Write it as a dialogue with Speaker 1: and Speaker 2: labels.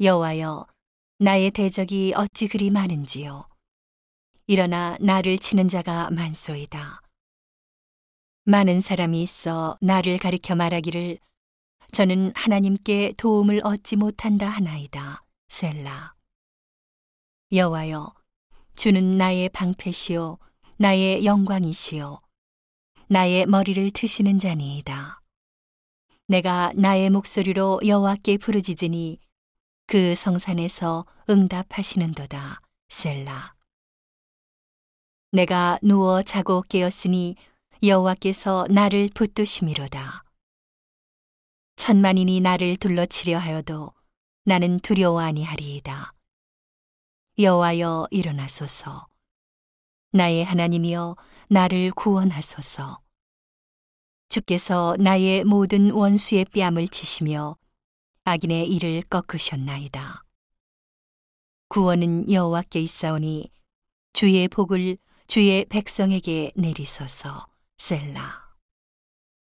Speaker 1: 여호와여 나의 대적이 어찌 그리 많은지요? 일어나 나를 치는 자가 많소이다. 많은 사람이 있어 나를 가리켜 말하기를 저는 하나님께 도움을 얻지 못한다 하나이다. 셀라. 여호와여 주는 나의 방패시요 나의 영광이시요 나의 머리를 트시는 자니이다. 내가 나의 목소리로 여호와께 부르짖으니 그 성산에서 응답하시는도다 셀라. 내가 누워 자고 깨었으니 여호와께서 나를 붙드심이로다. 천만인이 나를 둘러치려 하여도 나는 두려워 아니하리이다. 여호와여 일어나소서. 나의 하나님이여 나를 구원하소서. 주께서 나의 모든 원수의 뺨을 치시며 악인의 일을 꺾으셨나이다. 구원은 여호와께 있사오니 주의 복을 주의 백성에게 내리소서 셀라.